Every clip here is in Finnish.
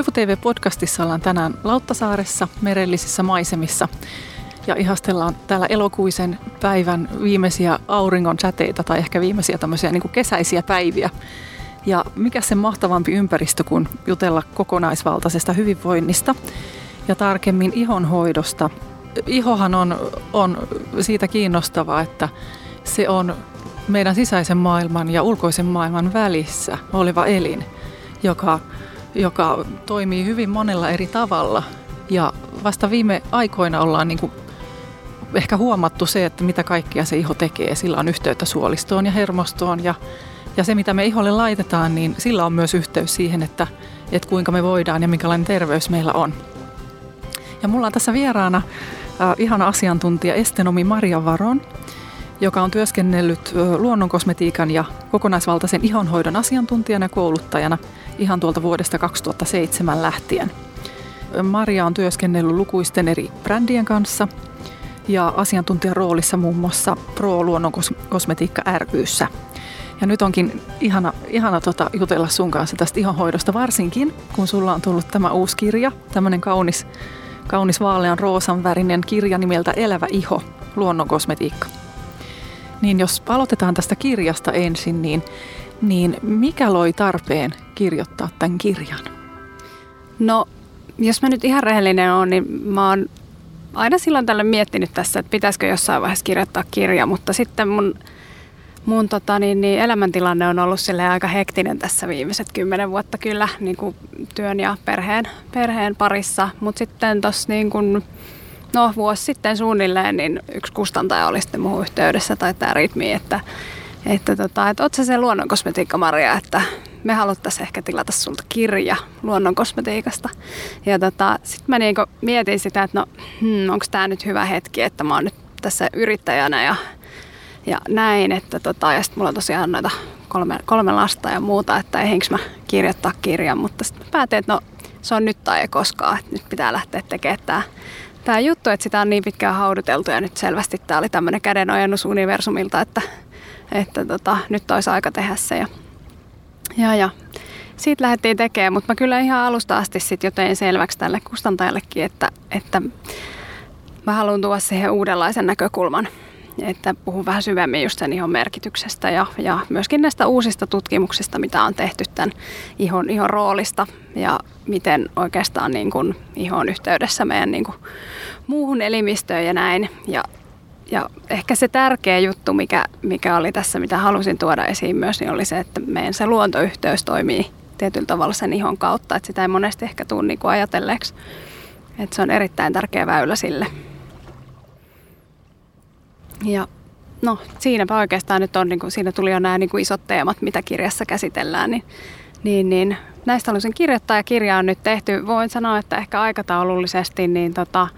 Koivu TV-podcastissa ollaan tänään Lauttasaaressa merellisissä maisemissa ja ihastellaan täällä elokuisen päivän viimeisiä auringon säteitä tai ehkä viimeisiä tämmöisiä niin kesäisiä päiviä. Ja mikä se mahtavampi ympäristö kuin jutella kokonaisvaltaisesta hyvinvoinnista ja tarkemmin ihonhoidosta. Ihohan on, on siitä kiinnostavaa, että se on meidän sisäisen maailman ja ulkoisen maailman välissä oleva elin, joka, joka toimii hyvin monella eri tavalla. Ja vasta viime aikoina ollaan niin kuin ehkä huomattu se, että mitä kaikkia se iho tekee. Sillä on yhteyttä suolistoon ja hermostoon ja, ja se, mitä me iholle laitetaan, niin sillä on myös yhteys siihen, että, että kuinka me voidaan ja minkälainen terveys meillä on. Ja mulla on tässä vieraana äh, ihana asiantuntija estenomi Maria Varon, joka on työskennellyt luonnonkosmetiikan ja kokonaisvaltaisen ihonhoidon asiantuntijana ja kouluttajana ihan tuolta vuodesta 2007 lähtien. Maria on työskennellyt lukuisten eri brändien kanssa ja asiantuntijan roolissa muun muassa Pro Luonnonkosmetiikka ryssä. Ja nyt onkin ihana, ihana tota, jutella sun kanssa tästä ihonhoidosta, varsinkin kun sulla on tullut tämä uusi kirja, tämmöinen kaunis, kaunis vaalean roosan värinen kirja nimeltä Elävä iho, luonnonkosmetiikka. Niin jos aloitetaan tästä kirjasta ensin, niin, niin mikä loi tarpeen kirjoittaa tämän kirjan? No, jos mä nyt ihan rehellinen olen, niin mä oon aina silloin tällä miettinyt tässä, että pitäisikö jossain vaiheessa kirjoittaa kirja, mutta sitten mun, mun tota, niin, niin elämäntilanne on ollut sille aika hektinen tässä viimeiset kymmenen vuotta kyllä niin kuin työn ja perheen, perheen parissa, mutta sitten tuossa niin kuin, no vuosi sitten suunnilleen, niin yksi kustantaja oli sitten muuhun yhteydessä tai tämä Ritmi, että että, tota, että oot sä se luonnonkosmetiikka Maria, että me haluttaisiin ehkä tilata sulta kirja luonnonkosmetiikasta. Ja tota, sitten mä niinku mietin sitä, että no hmm, onko tämä nyt hyvä hetki, että mä oon nyt tässä yrittäjänä ja, ja näin. Että tota, ja sitten mulla on tosiaan noita kolme, kolme lasta ja muuta, että eihinkö mä kirjoittaa kirjan. Mutta sitten päätin, että no se on nyt tai ei koskaan, että nyt pitää lähteä tekemään tämä tämä juttu, että sitä on niin pitkään hauduteltu ja nyt selvästi tämä oli tämmöinen kädenojennus universumilta, että, että tota, nyt olisi aika tehdä se. Ja, ja, ja siitä lähdettiin tekemään, mutta mä kyllä ihan alusta asti sitten jo tein selväksi tälle kustantajallekin, että, että mä haluan tuoda siihen uudenlaisen näkökulman. Että puhun vähän syvemmin just sen ihon merkityksestä ja, ja myöskin näistä uusista tutkimuksista, mitä on tehty tämän ihon, ihon roolista ja miten oikeastaan niin kuin ihon yhteydessä meidän niin kuin muuhun elimistöön ja näin. Ja, ja ehkä se tärkeä juttu, mikä, mikä oli tässä, mitä halusin tuoda esiin myös, niin oli se, että meidän se luontoyhteys toimii tietyllä tavalla sen ihon kautta, että sitä ei monesti ehkä tule niin kuin ajatelleeksi. Että se on erittäin tärkeä väylä sille. Ja no siinäpä oikeastaan nyt on, niin kuin, siinä tuli jo nämä niin kuin isot teemat, mitä kirjassa käsitellään, niin, niin, niin näistä haluaisin kirjoittaa ja kirja on nyt tehty. Voin sanoa, että ehkä aikataulullisesti niin tota,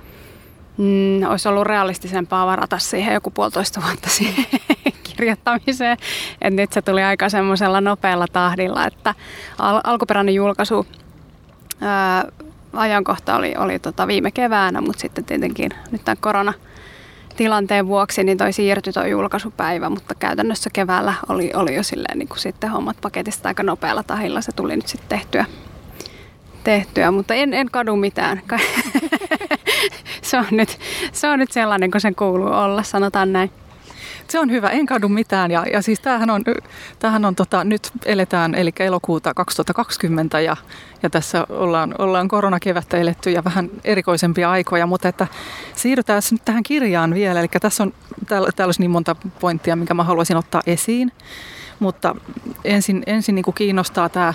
mm, olisi ollut realistisempaa varata siihen joku puolitoista vuotta siihen kirjoittamiseen. Et nyt se tuli aika semmoisella nopealla tahdilla, että al- alkuperäinen julkaisu ää, ajankohta oli, oli tota viime keväänä, mutta sitten tietenkin nyt tämän korona tilanteen vuoksi niin toi siirtyi toi julkaisupäivä, mutta käytännössä keväällä oli, oli jo silleen niin kuin sitten hommat paketista aika nopealla tahilla. Se tuli nyt sitten tehtyä, tehtyä mutta en, en kadu mitään. se, on nyt, se on nyt sellainen kuin sen kuuluu olla, sanotaan näin. Se on hyvä, en kadu mitään. Ja, ja siis tämähän on, tämähän on tota, nyt eletään, eli elokuuta 2020 ja, ja tässä ollaan, ollaan koronakevättä eletty ja vähän erikoisempia aikoja, mutta että siirrytään nyt tähän kirjaan vielä. Eli tässä on, täällä, täällä olisi niin monta pointtia, minkä mä haluaisin ottaa esiin. Mutta ensin, ensin niin kuin kiinnostaa tämä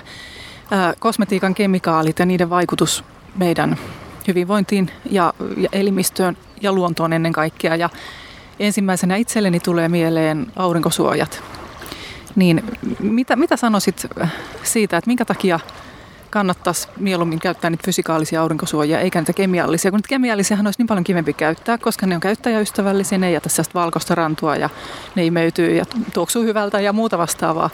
ää, kosmetiikan kemikaalit ja niiden vaikutus meidän hyvinvointiin ja, ja elimistöön ja luontoon ennen kaikkea. Ja ensimmäisenä itselleni tulee mieleen aurinkosuojat. Niin mitä, mitä sanoisit siitä, että minkä takia kannattaisi mieluummin käyttää niitä fysikaalisia aurinkosuojia eikä niitä kemiallisia, kun niitä kemiallisia olisi niin paljon kivempi käyttää, koska ne on käyttäjäystävällisiä, ne ei jätä sellaista valkoista rantua ja ne imeytyy ja tuoksuu hyvältä ja muuta vastaavaa.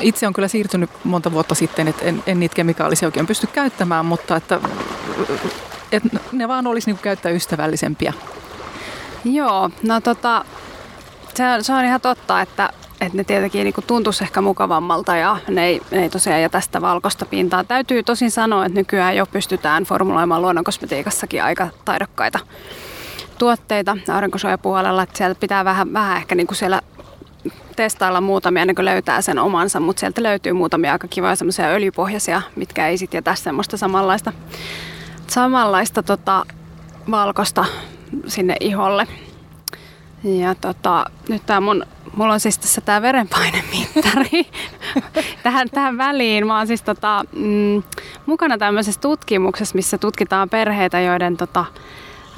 Itse on kyllä siirtynyt monta vuotta sitten, että en, en niitä kemikaalisia oikein pysty käyttämään, mutta että, että ne vaan olisi niin käyttäjäystävällisempiä. Joo, no tota, se, se on ihan totta, että, että ne tietenkin niin tuntuisi ehkä mukavammalta ja ne ei, ne ei tosiaan jätä sitä valkoista pintaa. Täytyy tosin sanoa, että nykyään jo pystytään formuloimaan luonnonkosmetiikassakin aika taidokkaita tuotteita aurinkosuojapuolella, että sieltä pitää vähän, vähän ehkä niin kuin siellä testailla muutamia ennen kuin löytää sen omansa, mutta sieltä löytyy muutamia aika kivoja semmoisia öljypohjaisia, mitkä ei sitten jätä semmoista samanlaista, samanlaista tota, valkosta sinne iholle. Ja tota, nyt tää mun, mulla on siis tässä tää verenpainemittari tähän, tähän väliin. Mä oon siis tota, mm, mukana tämmöisessä tutkimuksessa, missä tutkitaan perheitä, joiden tota,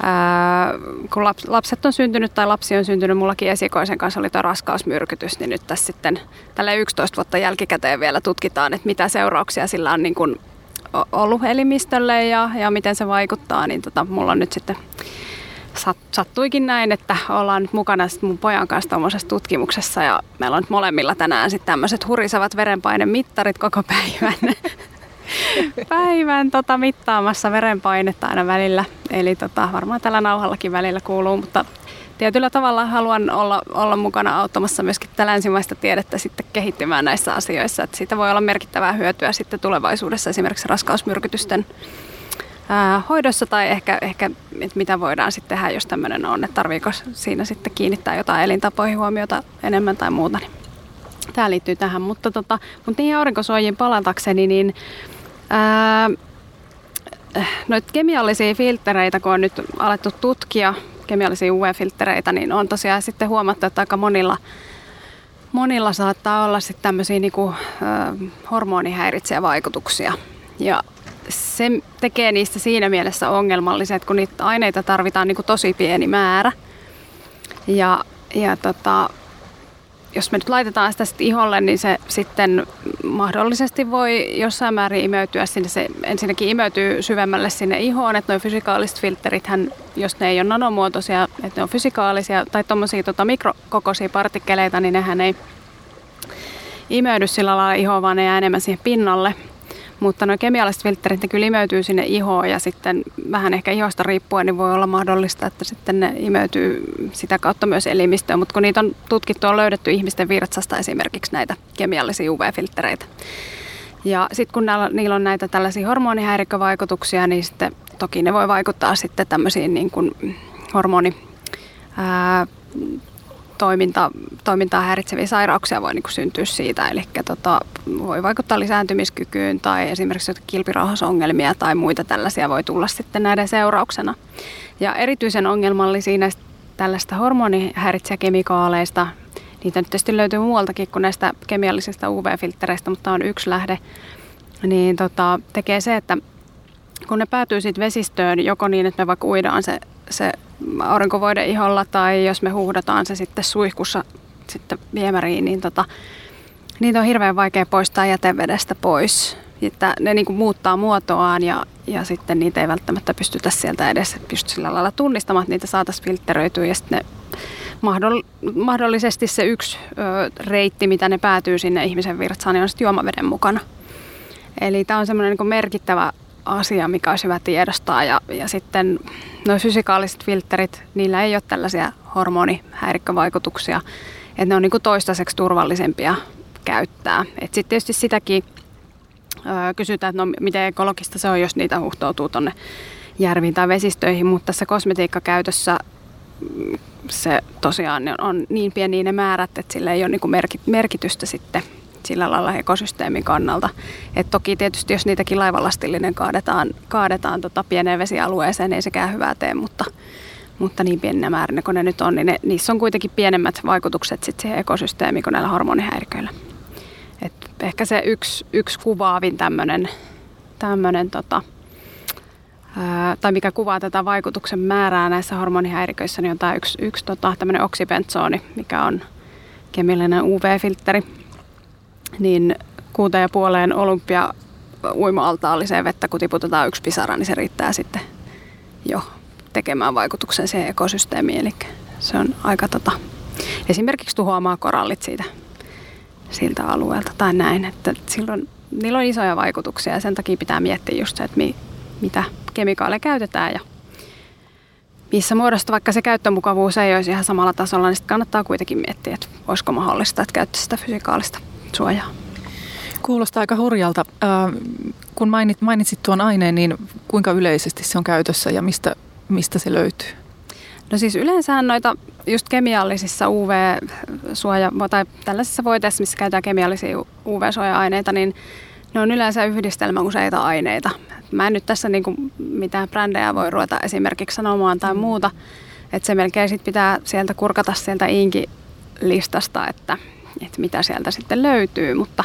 ää, kun laps, lapset on syntynyt tai lapsi on syntynyt, mullakin esikoisen kanssa oli tuo raskausmyrkytys, niin nyt tässä sitten tälle 11 vuotta jälkikäteen vielä tutkitaan, että mitä seurauksia sillä on niin kuin ollut elimistölle ja, ja miten se vaikuttaa, niin tota, mulla on nyt sitten sattuikin näin, että ollaan nyt mukana mun pojan kanssa tuommoisessa tutkimuksessa ja meillä on nyt molemmilla tänään sitten tämmöiset hurisavat verenpainemittarit koko päivän. päivän tota, mittaamassa verenpainetta aina välillä. Eli tota, varmaan tällä nauhallakin välillä kuuluu, mutta tietyllä tavalla haluan olla, olla mukana auttamassa myöskin tätä länsimaista tiedettä sitten kehittymään näissä asioissa. Että siitä voi olla merkittävää hyötyä sitten tulevaisuudessa esimerkiksi raskausmyrkytysten hoidossa tai ehkä, ehkä mitä voidaan sitten tehdä, jos tämmöinen on, että tarviiko siinä sitten kiinnittää jotain elintapoihin huomiota enemmän tai muuta. Niin tämä liittyy tähän, mutta, tota, mutta niihin aurinkosuojiin palatakseni, niin ää, noita kemiallisia filtreitä, kun on nyt alettu tutkia kemiallisia UV-filtreitä, niin on tosiaan sitten huomattu, että aika monilla monilla saattaa olla sitten tämmöisiä niinku, hormonihäiritsejä vaikutuksia. Ja se tekee niistä siinä mielessä ongelmalliset, kun niitä aineita tarvitaan niin kuin tosi pieni määrä. Ja, ja tota, jos me nyt laitetaan sitä sit iholle, niin se sitten mahdollisesti voi jossain määrin imeytyä sinne. Se ensinnäkin imeytyy syvemmälle sinne ihoon, että nuo fysikaaliset filterithän, jos ne ei ole nanomuotoisia, että ne on fysikaalisia tai tuommoisia tota, mikrokokoisia partikkeleita, niin nehän ei imeydy sillä lailla ihoon, vaan ne jää enemmän siihen pinnalle. Mutta nuo kemialliset filterit ne kyllä imeytyy sinne ihoon ja sitten vähän ehkä ihosta riippuen niin voi olla mahdollista, että sitten ne imeytyy sitä kautta myös elimistöön. Mutta kun niitä on tutkittu, on löydetty ihmisten virtsasta esimerkiksi näitä kemiallisia UV-filtreitä. Ja sitten kun näillä, niillä on näitä tällaisia hormonihäirikkövaikutuksia, niin sitten toki ne voi vaikuttaa sitten tämmöisiin niin kuin hormoni, ää, toiminta, toimintaa häiritseviä sairauksia voi niin kuin syntyä siitä. Eli tota, voi vaikuttaa lisääntymiskykyyn tai esimerkiksi kilpirauhasongelmia tai muita tällaisia voi tulla sitten näiden seurauksena. Ja erityisen ongelmallisia näistä tällaista hormonihäiritsejäkemikaaleista, niitä nyt tietysti löytyy muualtakin kuin näistä kemiallisista UV-filtreistä, mutta on yksi lähde, niin tota, tekee se, että kun ne päätyy sitten vesistöön, joko niin, että me vaikka uidaan se, se aurinkovoide iholla tai jos me huuhdataan se sitten suihkussa sitten viemäriin, niin tota, niitä on hirveän vaikea poistaa jätevedestä pois. Että ne niin kuin muuttaa muotoaan ja, ja sitten niitä ei välttämättä pystytä sieltä edes pysty sillä lailla tunnistamaan, että niitä saataisiin filtteröityä ja sitten ne mahdollisesti se yksi ö, reitti, mitä ne päätyy sinne ihmisen virtsaan, niin on sitten juomaveden mukana. Eli tämä on semmoinen niin merkittävä asia, mikä olisi hyvä tiedostaa. Ja, ja sitten nuo fysikaaliset filterit, niillä ei ole tällaisia hormonihäirikkövaikutuksia. Että ne on niin kuin toistaiseksi turvallisempia käyttää. Sitten tietysti sitäkin öö, kysytään, että no miten ekologista se on, jos niitä huhtoutuu tuonne järviin tai vesistöihin, mutta tässä kosmetiikkakäytössä mm, se tosiaan on niin pieni ne määrät, että sillä ei ole niin merkitystä sitten sillä lailla ekosysteemin kannalta. Et toki tietysti jos niitäkin laivalastillinen kaadetaan, kaadetaan tota pieneen vesialueeseen, niin ei sekään hyvää tee, mutta, mutta niin pieninä määrinä kuin ne nyt on, niin ne, niissä on kuitenkin pienemmät vaikutukset sit siihen ekosysteemiin kuin näillä hormonihäiriköillä. Et ehkä se yksi, yksi kuvaavin tämmöinen tämmönen tota, tai mikä kuvaa tätä vaikutuksen määrää näissä hormonihäiriköissä, niin on tämä yksi, yksi tota, tämmöinen oksibentsooni, mikä on kemiallinen UV-filtteri niin kuuteen ja puoleen olympia uima-altaalliseen vettä, kun tiputetaan yksi pisara, niin se riittää sitten jo tekemään vaikutuksen siihen ekosysteemiin. Eli se on aika tota, esimerkiksi tuhoamaan korallit siitä, siltä alueelta tai näin. Että silloin niillä on isoja vaikutuksia ja sen takia pitää miettiä just se, että mi, mitä kemikaaleja käytetään ja missä muodosta vaikka se käyttömukavuus ei olisi ihan samalla tasolla, niin sitten kannattaa kuitenkin miettiä, että olisiko mahdollista, että käyttäisi sitä fysikaalista suojaa. Kuulostaa aika hurjalta. Äh, kun mainit, mainitsit tuon aineen, niin kuinka yleisesti se on käytössä ja mistä, mistä se löytyy? No siis yleensä noita just kemiallisissa UV-suoja, tai tällaisissa voiteissa, missä käytetään kemiallisia UV-suoja-aineita, niin ne on yleensä yhdistelmä useita aineita. Mä en nyt tässä niinku mitään brändejä voi ruveta esimerkiksi sanomaan tai muuta, että se melkein sit pitää sieltä kurkata sieltä Inki-listasta, että, että mitä sieltä sitten löytyy, mutta,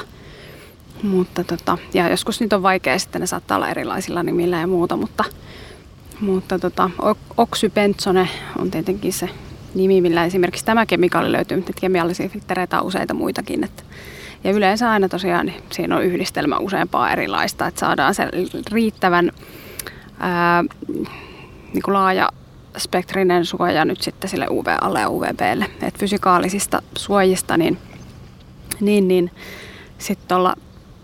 mutta tota, ja joskus niitä on vaikea sitten, ne saattaa olla erilaisilla nimillä ja muuta, mutta, mutta tota, oksypentsone on tietenkin se nimi, millä esimerkiksi tämä kemikaali löytyy, mutta kemiallisia filtreitä on useita muitakin. Että, ja yleensä aina tosiaan niin siinä on yhdistelmä useampaa erilaista, että saadaan se riittävän ää, niin kuin laaja spektrinen suoja nyt sitten sille UVAlle ja UVBlle. Et fysikaalisista suojista niin, niin, niin sitten tuolla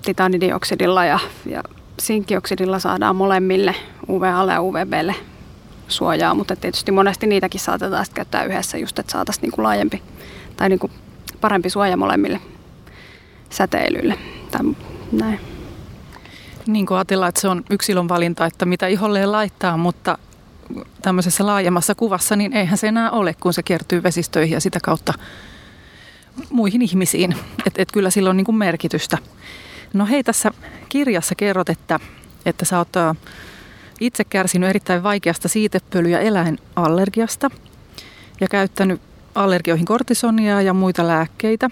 titanidioksidilla ja, ja sinkkioksidilla saadaan molemmille UVAlle ja UVBlle suojaa, mutta tietysti monesti niitäkin saatetaan käyttää yhdessä just, että saataisiin niinku laajempi tai niinku parempi suoja molemmille säteilyille tai näin. Niin kuin ajatellaan, että se on yksilön valinta, että mitä iholleen laittaa, mutta tämmöisessä laajemmassa kuvassa, niin eihän se enää ole, kun se kertyy vesistöihin ja sitä kautta muihin ihmisiin. Että et kyllä sillä on niin kuin merkitystä. No hei, tässä kirjassa kerrot, että, että sä oot itse kärsinyt erittäin vaikeasta siitepöly- ja eläinallergiasta ja käyttänyt allergioihin kortisonia ja muita lääkkeitä.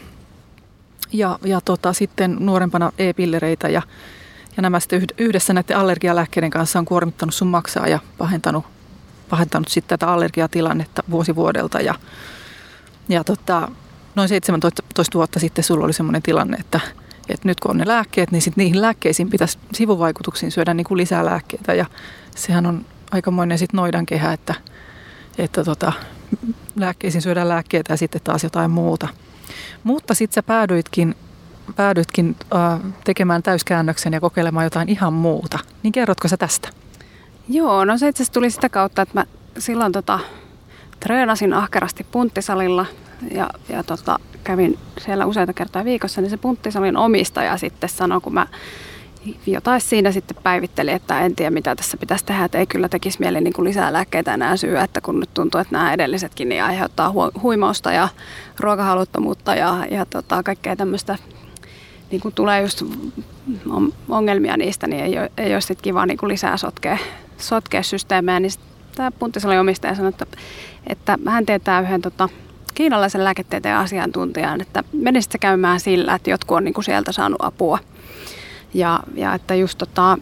Ja, ja tota, sitten nuorempana e-pillereitä ja, ja nämä sitten yhdessä näiden allergialääkkeiden kanssa on kuormittanut sun maksaa ja pahentanut, pahentanut sitten tätä allergiatilannetta vuosi vuodelta. Ja, ja tota, noin 17 vuotta sitten sulla oli sellainen tilanne, että että nyt kun on ne lääkkeet, niin sitten niihin lääkkeisiin pitäisi sivuvaikutuksiin syödä niin kuin lisää lääkkeitä. Ja sehän on aikamoinen sitten noidan kehä, että, että tota, lääkkeisiin syödään lääkkeitä ja sitten taas jotain muuta. Mutta sitten sä päädyitkin, päädyitkin äh, tekemään täyskäännöksen ja kokeilemaan jotain ihan muuta. Niin kerrotko sä tästä? Joo, no se itse tuli sitä kautta, että mä silloin tota, treenasin ahkerasti punttisalilla ja, ja tota, kävin siellä useita kertaa viikossa, niin se punttisalin omistaja sitten sanoi, kun mä jotain siinä sitten päivitteli, että en tiedä mitä tässä pitäisi tehdä, että ei kyllä tekisi mieli niin kuin lisää lääkkeitä enää syö, että kun nyt tuntuu, että nämä edellisetkin niin aiheuttaa huimausta ja ruokahaluttomuutta ja, ja tota, kaikkea tämmöistä, niin kuin tulee just ongelmia niistä, niin ei, ei ole sitten kiva niin kuin lisää sotkea, sotkea systeemejä, niin tämä punttisalin omistaja sanoi, että, että hän tietää yhden tota, kiinalaisen lääketieteen asiantuntijan, että menisit käymään sillä, että jotkut on niin kuin sieltä saanut apua. Ja, ja että just tota,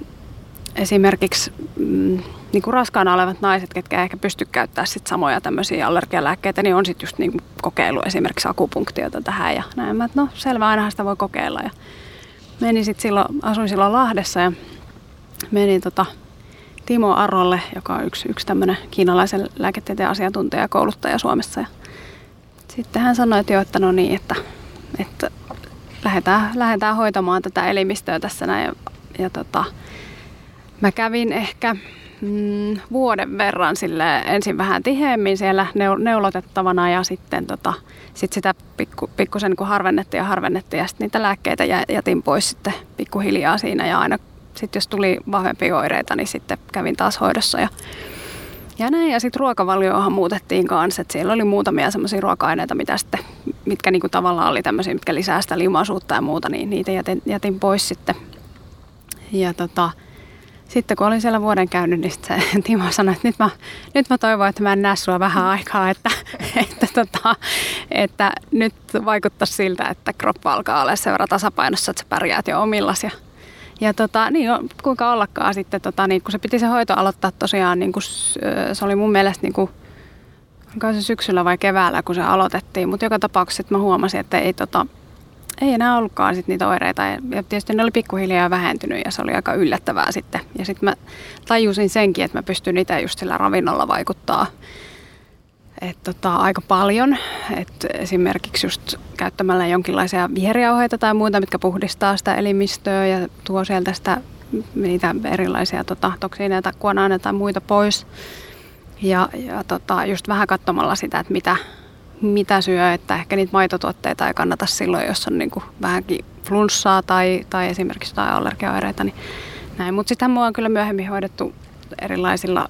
esimerkiksi mm, niin kuin raskaana olevat naiset, ketkä ehkä pysty käyttämään sit samoja tämmöisiä allergialääkkeitä, niin on sitten just niin kokeilu esimerkiksi akupunktiota tähän ja näin. Mä, että no selvä, ainahan sitä voi kokeilla. Ja menin sitten silloin, asuin silloin Lahdessa ja menin tota Timo Arrolle, joka on yksi, yksi tämmöinen kiinalaisen lääketieteen asiantuntija ja kouluttaja Suomessa. Ja sitten hän sanoi, että joo, että no niin, että, että lähdetään, lähdetään hoitamaan tätä elimistöä tässä näin. Ja, ja tota, mä kävin ehkä mm, vuoden verran sille ensin vähän tiheemmin siellä neulotettavana ja sitten tota, sit sitä pikku, pikkusen niin harvennettiin ja harvennettiin ja sitten niitä lääkkeitä jätin pois sitten pikkuhiljaa siinä ja aina sitten jos tuli vahvempia oireita, niin sitten kävin taas hoidossa ja ja näin, ja sitten ruokavalioahan muutettiin kanssa, että siellä oli muutamia semmoisia ruoka-aineita, mitä sitten, mitkä niinku tavallaan oli tämmöisiä, mitkä lisää sitä limaisuutta ja muuta, niin niitä jätin, jätin pois sitten. Ja tota, sitten kun olin siellä vuoden käynyt, niin se Timo sanoi, että nyt mä, nyt mä toivon, että mä en näe sua vähän aikaa, että, että, tota, että nyt vaikuttaa siltä, että kroppa alkaa olla sen verran tasapainossa, että sä pärjäät jo omillas. Ja ja tota, niin, kuinka ollakaan sitten, tota, niin, kun se piti se hoito aloittaa tosiaan, niin kun, se oli mun mielestä niin kuin, onko se syksyllä vai keväällä, kun se aloitettiin. Mutta joka tapauksessa mä huomasin, että ei, tota, ei enää ollutkaan sit niitä oireita. Ja, ja tietysti ne oli pikkuhiljaa vähentynyt ja se oli aika yllättävää sitten. Ja sitten mä tajusin senkin, että mä pystyn niitä just sillä ravinnolla vaikuttaa et tota, aika paljon. Et esimerkiksi just käyttämällä jonkinlaisia viherjauheita tai muita, mitkä puhdistaa sitä elimistöä ja tuo sieltä sitä, niitä erilaisia tota, toksiineja tai kuonaineita tai muita pois. Ja, ja tota, just vähän katsomalla sitä, että mitä, mitä syö, että ehkä niitä maitotuotteita ei kannata silloin, jos on niin vähänkin flunssaa tai, tai esimerkiksi jotain allergiaoireita. Niin näin. Mutta sitten mua on kyllä myöhemmin hoidettu erilaisilla,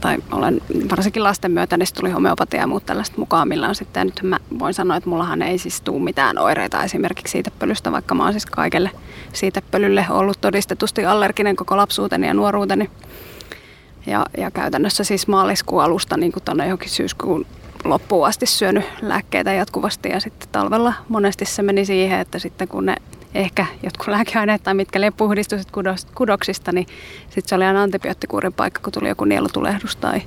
tai olen varsinkin lasten myötä, niin tuli homeopatia ja muut tällaista mukaan, millä on sitten, nyt mä voin sanoa, että mullahan ei siis tule mitään oireita esimerkiksi siitepölystä, vaikka mä oon siis kaikelle siitepölylle ollut todistetusti allerginen koko lapsuuteni ja nuoruuteni. Ja, ja käytännössä siis maaliskuun alusta niin kuin tuonne johonkin syyskuun loppuun asti syönyt lääkkeitä jatkuvasti ja sitten talvella monesti se meni siihen, että sitten kun ne ehkä jotkut lääkeaineet tai mitkä puhdistukset kudoksista, niin sitten se oli aina antibioottikuurin paikka, kun tuli joku nielutulehdus tai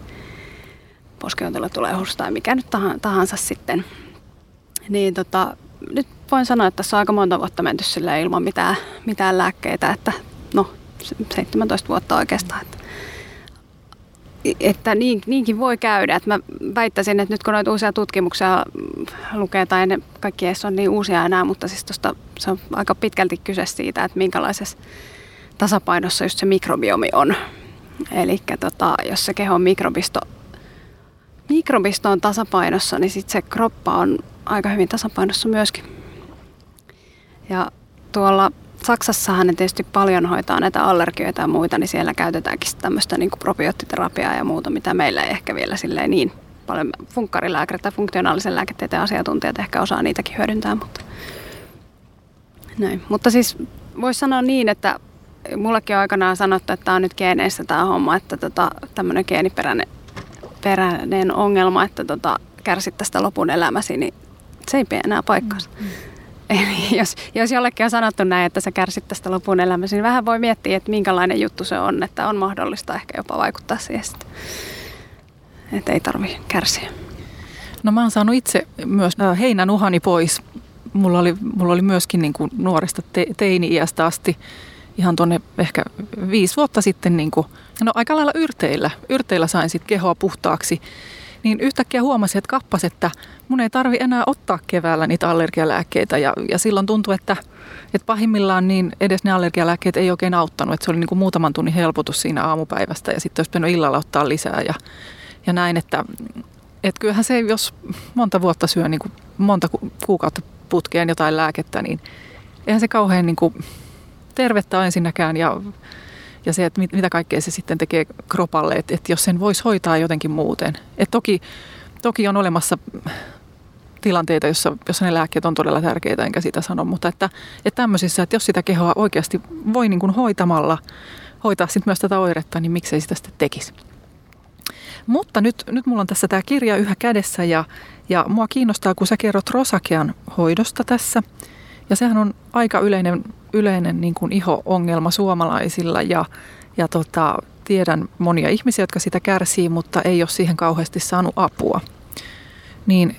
poskeontelutulehdus tai mikä nyt tahansa sitten. Niin tota, nyt voin sanoa, että tässä on aika monta vuotta menty ilman mitään, mitään lääkkeitä, että no 17 vuotta oikeastaan. Että niin, niinkin voi käydä. Että mä väittäisin, että nyt kun noita uusia tutkimuksia lukee, tai ne kaikki edes on niin uusia enää, mutta siis tosta, se on aika pitkälti kyse siitä, että minkälaisessa tasapainossa just se mikrobiomi on. Eli tota, jos se kehon mikrobisto, mikrobisto on tasapainossa, niin sitten se kroppa on aika hyvin tasapainossa myöskin. Ja tuolla Saksassahan ne tietysti paljon hoitaa näitä allergioita ja muita, niin siellä käytetäänkin tämmöistä niin probioottiterapiaa ja muuta, mitä meillä ei ehkä vielä silleen niin paljon funkkarilääkärit tai funktionaalisen lääketieteen asiantuntijat ehkä osaa niitäkin hyödyntää. Mutta, näin. mutta siis voisi sanoa niin, että mullekin on aikanaan sanottu, että tämä on nyt geeneissä tämä homma, että tota, tämmöinen geeniperäinen peräinen ongelma, että tota, kärsit tästä lopun elämäsi, niin se ei pidä enää paikkaansa. Mm. Eli jos, jos jollekin on sanottu näin, että sä kärsit tästä lopun elämässä, niin vähän voi miettiä, että minkälainen juttu se on, että on mahdollista ehkä jopa vaikuttaa siihen, että ei tarvi kärsiä. No mä oon saanut itse myös heinän uhani pois. Mulla oli, mulla oli myöskin niin kuin nuoresta te, teini-iästä asti ihan tuonne ehkä viisi vuotta sitten, niin kuin, no aika lailla yrteillä. Yrteillä sain sitten kehoa puhtaaksi niin yhtäkkiä huomasin, että kappas, että mun ei tarvi enää ottaa keväällä niitä allergialääkkeitä. Ja, ja silloin tuntui, että, että pahimmillaan niin edes ne allergialääkkeet ei oikein auttanut. Että se oli niin kuin muutaman tunnin helpotus siinä aamupäivästä ja sitten olisi pitänyt illalla ottaa lisää ja, ja näin. Että, että kyllähän se, jos monta vuotta syö niin kuin monta kuukautta putkeen jotain lääkettä, niin eihän se kauhean niin kuin tervettä ensinnäkään ja ja se, että mit, mitä kaikkea se sitten tekee kropalle, että, että jos sen voisi hoitaa jotenkin muuten. Et toki, toki on olemassa tilanteita, jossa, jossa ne lääkkeet on todella tärkeitä, enkä sitä sano, mutta että, että tämmöisissä, että jos sitä kehoa oikeasti voi niin kuin hoitamalla hoitaa sitten myös tätä oiretta, niin miksei sitä sitten tekisi. Mutta nyt, nyt mulla on tässä tämä kirja yhä kädessä ja, ja mua kiinnostaa, kun sä kerrot Rosakean hoidosta tässä. Ja sehän on aika yleinen yleinen niin kuin iho-ongelma suomalaisilla ja, ja tota, tiedän monia ihmisiä, jotka sitä kärsii, mutta ei ole siihen kauheasti saanut apua. Niin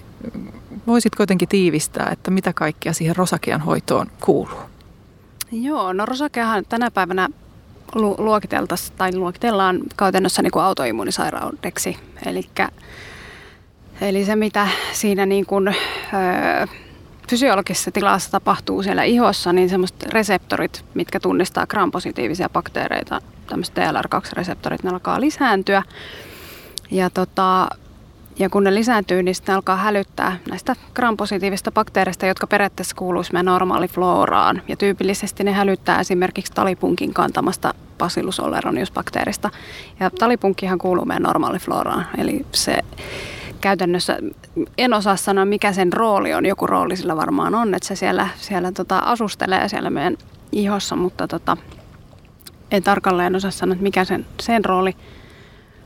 voisitko jotenkin tiivistää, että mitä kaikkea siihen rosakean hoitoon kuuluu? Joo, no rosakeahan tänä päivänä luokiteltaisiin tai luokitellaan käytännössä niin kuin autoimmunisairaudeksi. Elikkä, eli se, mitä siinä niin kuin, öö, fysiologisessa tilassa tapahtuu siellä ihossa, niin semmoiset reseptorit, mitkä tunnistaa gram-positiivisia bakteereita, tämmöiset TLR2-reseptorit, ne alkaa lisääntyä. Ja, tota, ja kun ne lisääntyy, niin sitten alkaa hälyttää näistä gram-positiivista bakteereista, jotka periaatteessa kuuluisi meidän normaalifloraan. Ja tyypillisesti ne hälyttää esimerkiksi talipunkin kantamasta Bacillus oleronius-bakteerista. Ja talipunkkihan kuuluu meidän normaalifloraan, eli se käytännössä en osaa sanoa, mikä sen rooli on. Joku rooli sillä varmaan on, että se siellä, siellä tota, asustelee siellä meidän ihossa, mutta tota, en tarkalleen osaa sanoa, että mikä sen, sen rooli,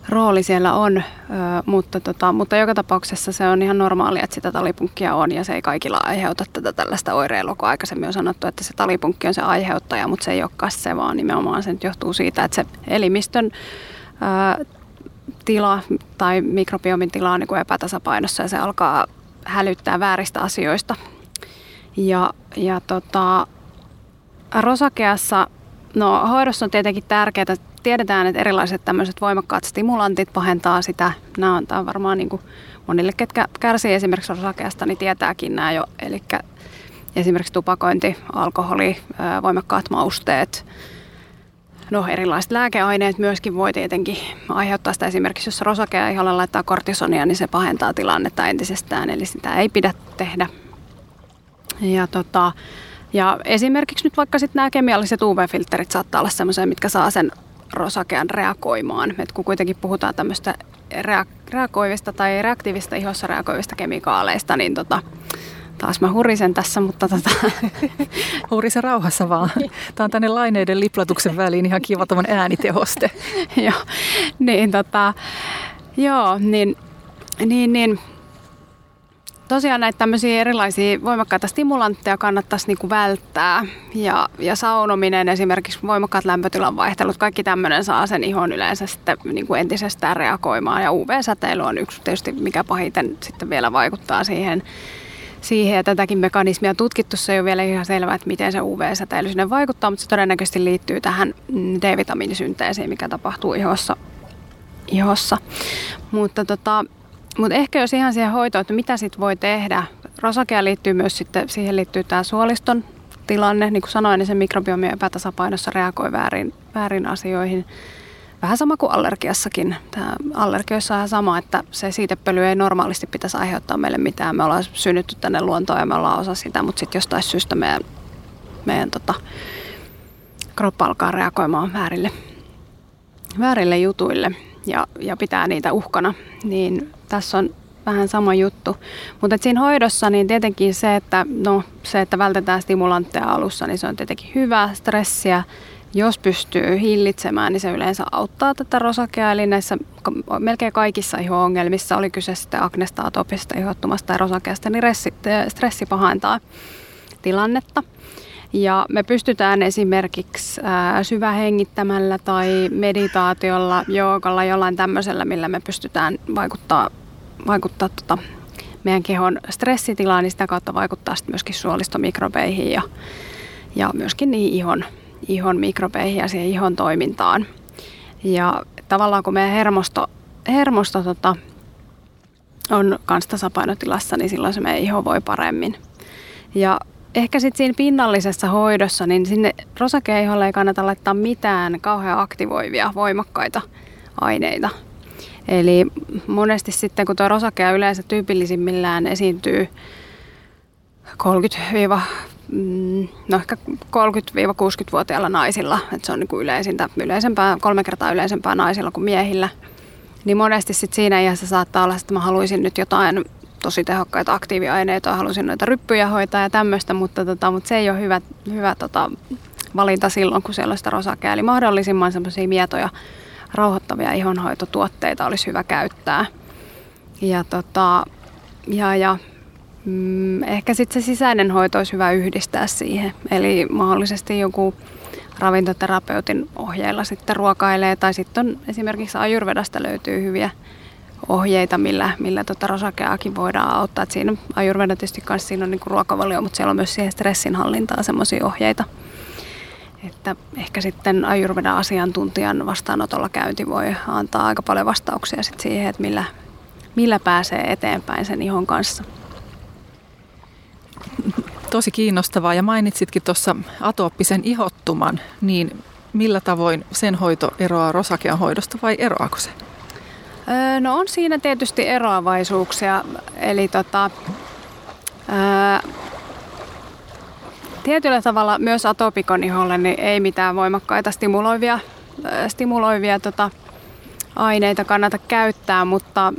rooli siellä on, ö, mutta, tota, mutta joka tapauksessa se on ihan normaalia, että sitä talipunkkia on ja se ei kaikilla aiheuta tätä tällaista oireilua, kun aikaisemmin on sanottu, että se talipunkki on se aiheuttaja, mutta se ei olekaan se, vaan nimenomaan se johtuu siitä, että se elimistön ö, tila tai mikrobiomin tila on niin kuin epätasapainossa ja se alkaa hälyttää vääristä asioista. Ja, ja tota, rosakeassa, no hoidossa on tietenkin tärkeää, tiedetään, että erilaiset tämmöiset voimakkaat stimulantit pahentaa sitä. Nämä on, tämä on varmaan niin kuin monille, ketkä kärsii esimerkiksi rosakeasta, niin tietääkin nämä jo. Eli esimerkiksi tupakointi, alkoholi, voimakkaat mausteet, No erilaiset lääkeaineet myöskin voi tietenkin aiheuttaa sitä. Esimerkiksi jos rosakea iholle laittaa kortisonia, niin se pahentaa tilannetta entisestään, eli sitä ei pidä tehdä. Ja, tota, ja esimerkiksi nyt vaikka sitten nämä kemialliset UV-filterit saattaa olla sellaisia, mitkä saa sen rosakean reagoimaan. Et kun kuitenkin puhutaan tämmöistä reagoivista tai reaktiivista ihossa reagoivista kemikaaleista, niin tota, Taas mä hurisen tässä, mutta tota... Hurisen rauhassa vaan. Tämä on tänne laineiden liplatuksen väliin ihan kiva äänitehoste. joo, niin tota... Joo, niin, niin, niin tosiaan näitä tämmöisiä erilaisia voimakkaita stimulantteja kannattaisi niin kuin välttää. Ja, ja saunominen, esimerkiksi voimakkaat lämpötilan vaihtelut, kaikki tämmöinen saa sen ihon yleensä sitten niin kuin entisestään reagoimaan. Ja UV-säteily on yksi tietysti, mikä pahiten sitten vielä vaikuttaa siihen siihen ja tätäkin mekanismia tutkittu. Se ei ole vielä ihan selvää, että miten se UV-säteily sinne vaikuttaa, mutta se todennäköisesti liittyy tähän D-vitamiinisynteesiin, mikä tapahtuu ihossa. ihossa. Mutta, tota, mutta ehkä jos ihan siihen hoitoon, että mitä sitten voi tehdä. Rosakea liittyy myös sitten, siihen liittyy tämä suoliston tilanne. Niin kuin sanoin, niin se mikrobiomi epätasapainossa reagoi väärin, väärin asioihin vähän sama kuin allergiassakin. Tämä allergioissa on ihan sama, että se siitepöly ei normaalisti pitäisi aiheuttaa meille mitään. Me ollaan synnytty tänne luontoon ja me ollaan osa sitä, mutta sitten jostain syystä meidän, meidän tota, kroppa alkaa reagoimaan väärille, väärille jutuille ja, ja pitää niitä uhkana. Niin tässä on vähän sama juttu. Mutta siinä hoidossa niin tietenkin se, että, no, se, että vältetään stimulantteja alussa, niin se on tietenkin hyvä stressiä jos pystyy hillitsemään, niin se yleensä auttaa tätä rosakea. Eli näissä melkein kaikissa iho-ongelmissa, oli kyse sitten aknesta, atopista, ihottumasta tai rosakeasta, niin stressi pahentaa tilannetta. Ja me pystytään esimerkiksi syvähengittämällä tai meditaatiolla, joogalla, jollain tämmöisellä, millä me pystytään vaikuttaa, vaikuttaa tota meidän kehon stressitilaan, niin sitä kautta vaikuttaa sitten myöskin suolistomikrobeihin ja, ja myöskin niihin ihon ihon mikrobeihin ja siihen ihon toimintaan. Ja tavallaan kun meidän hermosto, hermosto tota, on kans tasapainotilassa, niin silloin se meidän iho voi paremmin. Ja ehkä sitten siinä pinnallisessa hoidossa, niin sinne rosakeiholle ei kannata laittaa mitään kauhean aktivoivia, voimakkaita aineita. Eli monesti sitten, kun tuo rosakea yleensä tyypillisimmillään esiintyy 30 mm, no ehkä 30-60-vuotiailla naisilla, että se on niin kuin yleisintä, yleisempää, kolme kertaa yleisempää naisilla kuin miehillä. Niin monesti sit siinä iässä saattaa olla, että mä haluaisin nyt jotain tosi tehokkaita aktiiviaineita, haluaisin noita ryppyjä hoitaa ja tämmöistä, mutta, tota, mutta se ei ole hyvä, hyvä tota, valinta silloin, kun siellä on sitä rosakea. Eli mahdollisimman semmoisia mietoja, rauhoittavia ihonhoitotuotteita olisi hyvä käyttää. Ja, tota, ja, ja Mm, ehkä sitten se sisäinen hoito olisi hyvä yhdistää siihen. Eli mahdollisesti joku ravintoterapeutin ohjeilla sitten ruokailee. Tai sitten esimerkiksi Ajurvedasta löytyy hyviä ohjeita, millä, millä tota rosakeakin voidaan auttaa. Et siinä Ajurveda tietysti kanssa siinä on niinku ruokavalio, mutta siellä on myös siihen stressinhallintaan semmoisia ohjeita. Että ehkä sitten Ajurvedan asiantuntijan vastaanotolla käynti voi antaa aika paljon vastauksia sit siihen, että millä, millä pääsee eteenpäin sen ihon kanssa tosi kiinnostavaa. Ja mainitsitkin tuossa atooppisen ihottuman, niin millä tavoin sen hoito eroaa rosakean hoidosta vai eroako se? No on siinä tietysti eroavaisuuksia, eli tota, ää, tietyllä tavalla myös atopikon iholle niin ei mitään voimakkaita stimuloivia, stimuloivia tota, aineita kannata käyttää, mutta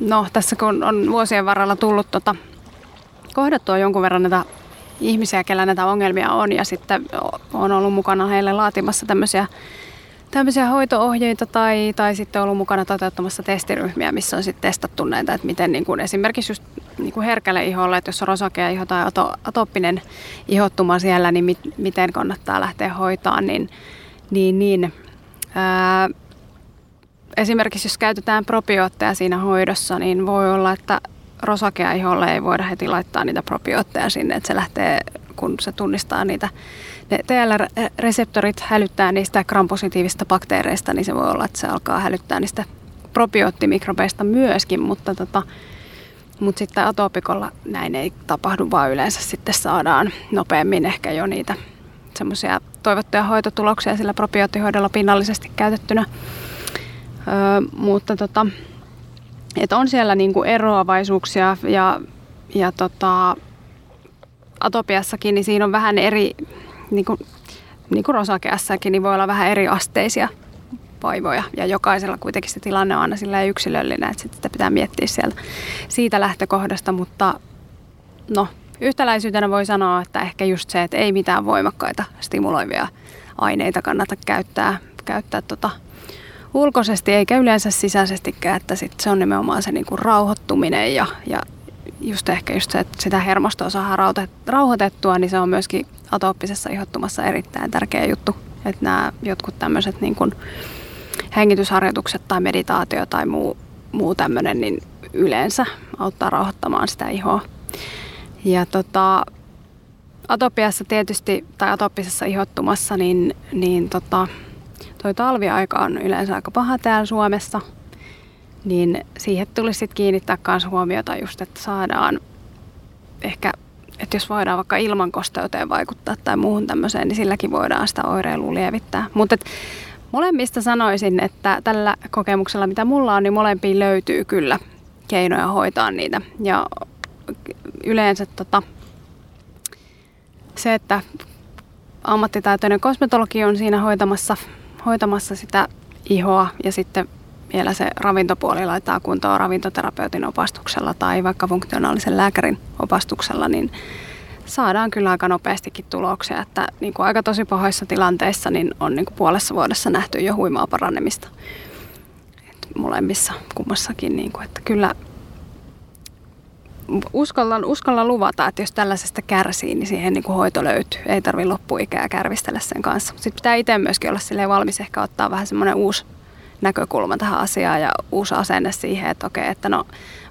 no, tässä kun on vuosien varrella tullut tota, kohdattua jonkun verran näitä ihmisiä, kellä näitä ongelmia on ja sitten on ollut mukana heille laatimassa tämmöisiä tämmöisiä hoitoohjeita tai, tai sitten ollut mukana toteuttamassa testiryhmiä, missä on sitten testattu näitä, että miten niin kuin esimerkiksi just niin kuin herkälle iholle, että jos on rosakea iho tai ato, atoppinen ihottuma siellä, niin mit, miten kannattaa lähteä hoitaan, niin, niin, niin ää, esimerkiksi jos käytetään probiootteja siinä hoidossa, niin voi olla, että rosakea iholle ei voida heti laittaa niitä probiootteja sinne, että se lähtee, kun se tunnistaa niitä ne TLR-reseptorit hälyttää niistä grampositiivista bakteereista, niin se voi olla, että se alkaa hälyttää niistä probioottimikrobeista myöskin, mutta tota, mutta sitten atopikolla näin ei tapahdu, vaan yleensä sitten saadaan nopeammin ehkä jo niitä semmoisia toivottuja hoitotuloksia sillä probioottihoidolla pinnallisesti käytettynä. Öö, mutta tota, et on siellä niinku eroavaisuuksia ja, ja tota, atopiassakin, niin siinä on vähän eri, niin kuin, niin rosakeassakin, niin voi olla vähän eri asteisia vaivoja. Ja jokaisella kuitenkin se tilanne on aina yksilöllinen, että sitä pitää miettiä sieltä siitä lähtökohdasta, mutta no, yhtäläisyytenä voi sanoa, että ehkä just se, että ei mitään voimakkaita stimuloivia aineita kannata käyttää, käyttää tota ulkoisesti eikä yleensä sisäisestikään, että sit se on nimenomaan se niinku rauhoittuminen ja, ja just ehkä just se, että sitä hermostoa saadaan rauhoitettua, niin se on myöskin atooppisessa ihottumassa erittäin tärkeä juttu. Että nämä jotkut tämmöiset niin hengitysharjoitukset tai meditaatio tai muu, muu tämmöinen, niin yleensä auttaa rauhoittamaan sitä ihoa. Ja tota, atopiassa tietysti, tai atopisessa ihottumassa, niin, niin tota, toi talviaika on yleensä aika paha täällä Suomessa – niin siihen tulisi sitten kiinnittää myös huomiota just, että saadaan ehkä, että jos voidaan vaikka ilmankosteuteen vaikuttaa tai muuhun tämmöiseen, niin silläkin voidaan sitä oireilua lievittää. Mutta molemmista sanoisin, että tällä kokemuksella, mitä mulla on, niin molempiin löytyy kyllä keinoja hoitaa niitä. Ja yleensä tota, se, että ammattitaitoinen kosmetologi on siinä hoitamassa, hoitamassa sitä ihoa ja sitten vielä se ravintopuoli laittaa kuntoon ravintoterapeutin opastuksella tai vaikka funktionaalisen lääkärin opastuksella, niin saadaan kyllä aika nopeastikin tuloksia. Että niin kuin aika tosi pahoissa tilanteissa niin on niin kuin puolessa vuodessa nähty jo huimaa parannemista. Et molemmissa kummassakin. Niin kuin, että kyllä uskallan, uskallan luvata, että jos tällaisesta kärsii, niin siihen niin kuin hoito löytyy. Ei tarvitse loppuikää kärvistellä sen kanssa. Sitten pitää itse myöskin olla valmis ehkä ottaa vähän semmoinen uusi näkökulma tähän asiaan ja uusi asenne siihen, että okei, että no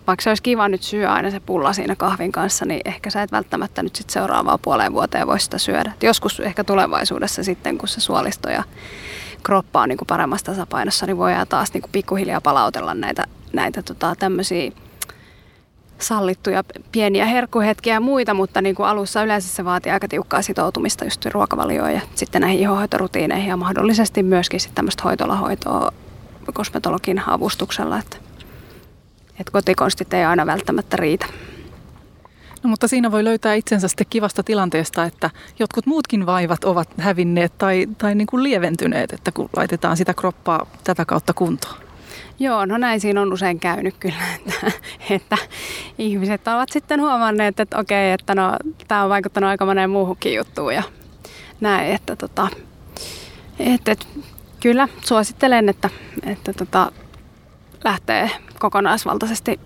vaikka se olisi kiva nyt syödä aina se pulla siinä kahvin kanssa, niin ehkä sä et välttämättä nyt sit seuraavaa puoleen vuoteen voi sitä syödä. Et joskus ehkä tulevaisuudessa sitten, kun se suolisto ja kroppa on niin kuin paremmassa tasapainossa, niin voidaan taas niin kuin pikkuhiljaa palautella näitä, näitä tota, tämmöisiä sallittuja pieniä herkkuhetkiä ja muita, mutta niin kuin alussa yleensä se vaatii aika tiukkaa sitoutumista just ruokavalioon ja sitten näihin ihohoitorutiineihin ja mahdollisesti myöskin sitten tämmöistä hoitolahoitoa kosmetologin avustuksella, että, että kotikonstit ei aina välttämättä riitä. No, mutta siinä voi löytää itsensä sitten kivasta tilanteesta, että jotkut muutkin vaivat ovat hävinneet tai, tai niin kuin lieventyneet, että kun laitetaan sitä kroppaa tätä kautta kuntoon. Joo, no näin siinä on usein käynyt kyllä, että, että ihmiset ovat sitten huomanneet, että okei, että no, tämä on vaikuttanut aika moneen muuhunkin juttuun ja näin, että tota, että, että kyllä suosittelen, että, että tota, lähtee kokonaisvaltaisesti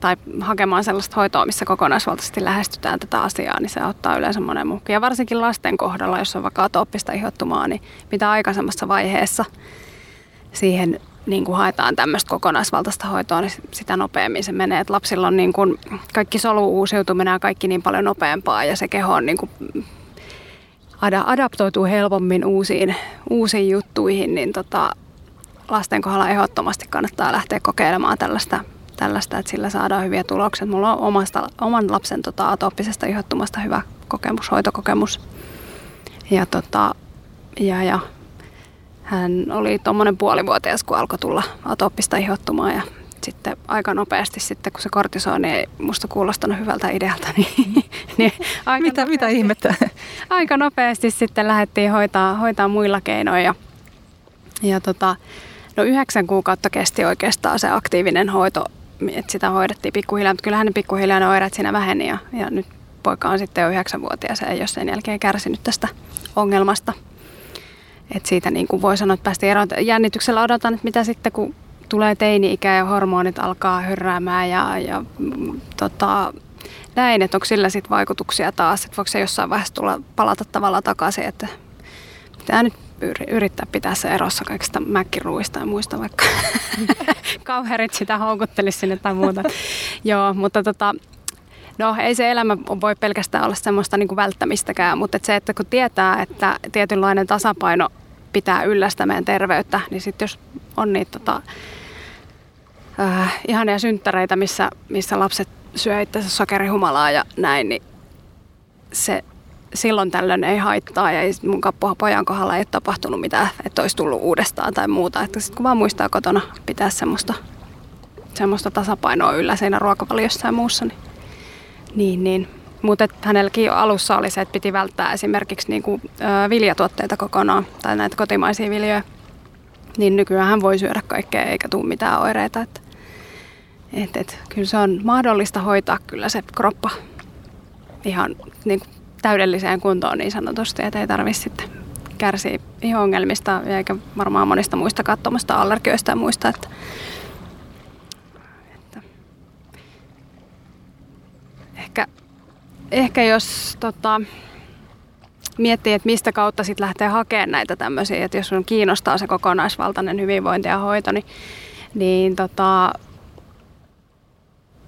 tai hakemaan sellaista hoitoa, missä kokonaisvaltaisesti lähestytään tätä asiaa, niin se auttaa yleensä monen muukin. Ja varsinkin lasten kohdalla, jos on vaikka atooppista ihottumaa, niin mitä aikaisemmassa vaiheessa siihen niin kuin haetaan tämmöistä kokonaisvaltaista hoitoa, niin sitä nopeammin se menee. Et lapsilla on niin kuin kaikki solu uusiutuminen ja kaikki niin paljon nopeampaa ja se keho on niin kuin adaptoituu helpommin uusiin, uusiin juttuihin, niin tota, lasten kohdalla ehdottomasti kannattaa lähteä kokeilemaan tällaista, tällaista että sillä saadaan hyviä tuloksia. Mulla on omasta, oman lapsen tota, atooppisesta ihottumasta hyvä kokemus, hoitokokemus. Ja, tota, ja, ja hän oli tuommoinen puolivuotias, kun alkoi tulla atooppista ihottumaa ja sitten aika nopeasti sitten, kun se kortisoni ei musta kuulostanut hyvältä idealta, niin, niin aika mitä, nopeasti, mitä ihmettä? Aika nopeasti sitten lähdettiin hoitaa, hoitaa muilla keinoin ja, ja tota, no yhdeksän kuukautta kesti oikeastaan se aktiivinen hoito, että sitä hoidettiin pikkuhiljaa, mutta kyllähän ne pikkuhiljaa ne oireet siinä väheni ja, ja nyt poika on sitten jo yhdeksänvuotias ja ei ole sen jälkeen kärsinyt tästä ongelmasta. Et siitä niin kuin voi sanoa, että päästiin eroon. Jännityksellä odotan, että mitä sitten kun tulee teini-ikä ja hormonit alkaa hyrräämään ja, ja mm, tota, näin, että onko sillä sitten vaikutuksia taas, että voiko se jossain vaiheessa tulla palata tavalla takaisin, että pitää nyt yrittää pitää se erossa kaikista mäkkiruuista ja muista, vaikka kauherit sitä houkuttelisi sinne tai muuta. Joo, mutta tota, No ei se elämä voi pelkästään olla semmoista niin kuin välttämistäkään, mutta se, että kun tietää, että tietynlainen tasapaino pitää yllä sitä meidän terveyttä, niin sitten jos on niitä tota, äh, ihania synttäreitä, missä, missä lapset syö itse sokerihumalaa ja näin, niin se silloin tällöin ei haittaa ja mun pojan kohdalla ei ole tapahtunut mitään, että olisi tullut uudestaan tai muuta. Että sitten kun vaan muistaa kotona pitää semmoista, semmoista tasapainoa yllä siinä ruokavaliossa ja muussa, niin, niin, niin. Mutta hänelläkin alussa oli se, että piti välttää esimerkiksi niinku, ö, viljatuotteita kokonaan tai näitä kotimaisia viljoja. Niin nykyään hän voi syödä kaikkea eikä tule mitään oireita. Että, et, et, kyllä se on mahdollista hoitaa kyllä se kroppa ihan niin kuin täydelliseen kuntoon niin sanotusti, että ei tarvitse sitten kärsiä iho-ongelmista eikä varmaan monista muista katsomasta allergioista ja muista. Että ehkä, ehkä jos tota, miettii, että mistä kautta sitten lähtee hakemaan näitä tämmöisiä, että jos on kiinnostaa se kokonaisvaltainen hyvinvointi ja hoito, niin, niin tota,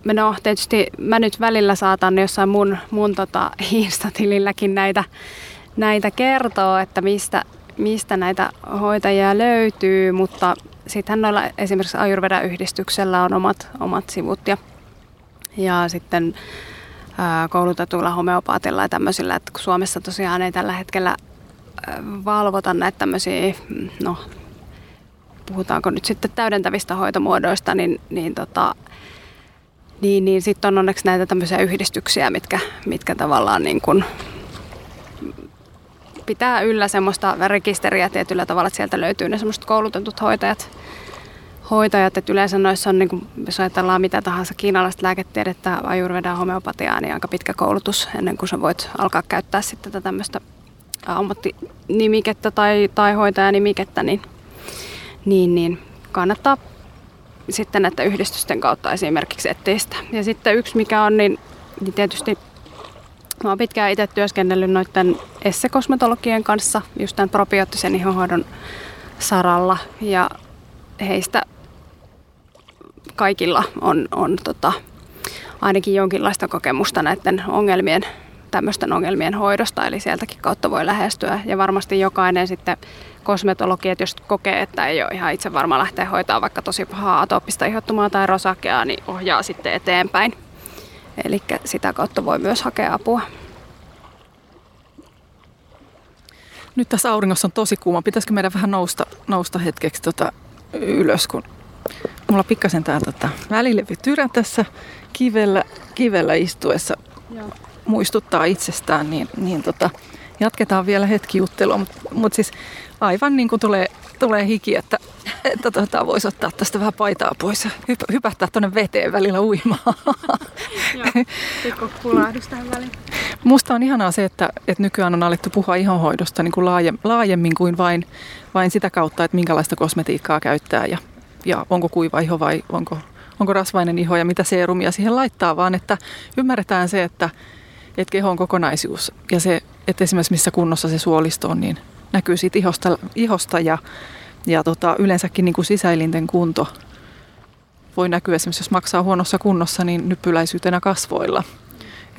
no tietysti mä nyt välillä saatan jossain mun, mun tota Insta-tililläkin näitä, näitä kertoa, että mistä, mistä näitä hoitajia löytyy, mutta sittenhän noilla esimerkiksi Ayurveda-yhdistyksellä on omat, omat sivut ja, ja sitten koulutetuilla homeopaatilla ja tämmöisillä, että kun Suomessa tosiaan ei tällä hetkellä valvota näitä tämmöisiä, no puhutaanko nyt sitten täydentävistä hoitomuodoista, niin, niin tota, niin, niin sitten on onneksi näitä tämmöisiä yhdistyksiä, mitkä, mitkä tavallaan niin kuin pitää yllä semmoista rekisteriä tietyllä tavalla, että sieltä löytyy ne semmoiset koulutetut hoitajat. Hoitajat että yleensä noissa on, niin kuin, jos ajatellaan mitä tahansa kiinalaista lääketiedettä, ajurveda homeopatiaa, niin aika pitkä koulutus ennen kuin sä voit alkaa käyttää sitten tätä tämmöistä ammattinimikettä tai, tai hoitajanimikettä, niin, niin, niin kannattaa sitten näiden yhdistysten kautta esimerkiksi etteistä. Ja sitten yksi mikä on, niin, niin tietysti mä oon pitkään itse työskennellyt noiden essekosmetologien kanssa just tämän probioottisen ihonhoidon saralla ja heistä kaikilla on, on tota, ainakin jonkinlaista kokemusta näiden ongelmien, tämmöisten ongelmien hoidosta, eli sieltäkin kautta voi lähestyä. Ja varmasti jokainen sitten kosmetologi, että jos kokee, että ei ole ihan itse varma lähteä hoitaa vaikka tosi pahaa atooppista ihottumaa tai rosakea, niin ohjaa sitten eteenpäin. Eli sitä kautta voi myös hakea apua. Nyt tässä auringossa on tosi kuuma. Pitäisikö meidän vähän nousta, nousta hetkeksi tota ylös, kun mulla pikkasen tää tota, välilevy tässä kivellä, kivellä istuessa Joo. muistuttaa itsestään, niin, niin tota, jatketaan vielä hetki juttelua. Mutta mut siis aivan niin kuin tulee, tulee hiki, että, että tota, voisi ottaa tästä vähän paitaa pois ja hyp, hypähtää tuonne veteen välillä uimaan. Joo, tähän väliin. Musta on ihanaa se, että, että nykyään on alettu puhua ihonhoidosta niin kuin laajem, laajemmin kuin vain, vain sitä kautta, että minkälaista kosmetiikkaa käyttää ja, ja onko kuiva iho vai onko, onko rasvainen iho ja mitä seerumia siihen laittaa, vaan että ymmärretään se, että, että keho on kokonaisuus ja se, että esimerkiksi missä kunnossa se suolisto on, niin näkyy siitä ihosta, ihosta ja, ja tota, yleensäkin niin kuin sisäilinten kunto voi näkyä esimerkiksi, jos maksaa huonossa kunnossa, niin nyppyläisyytenä kasvoilla.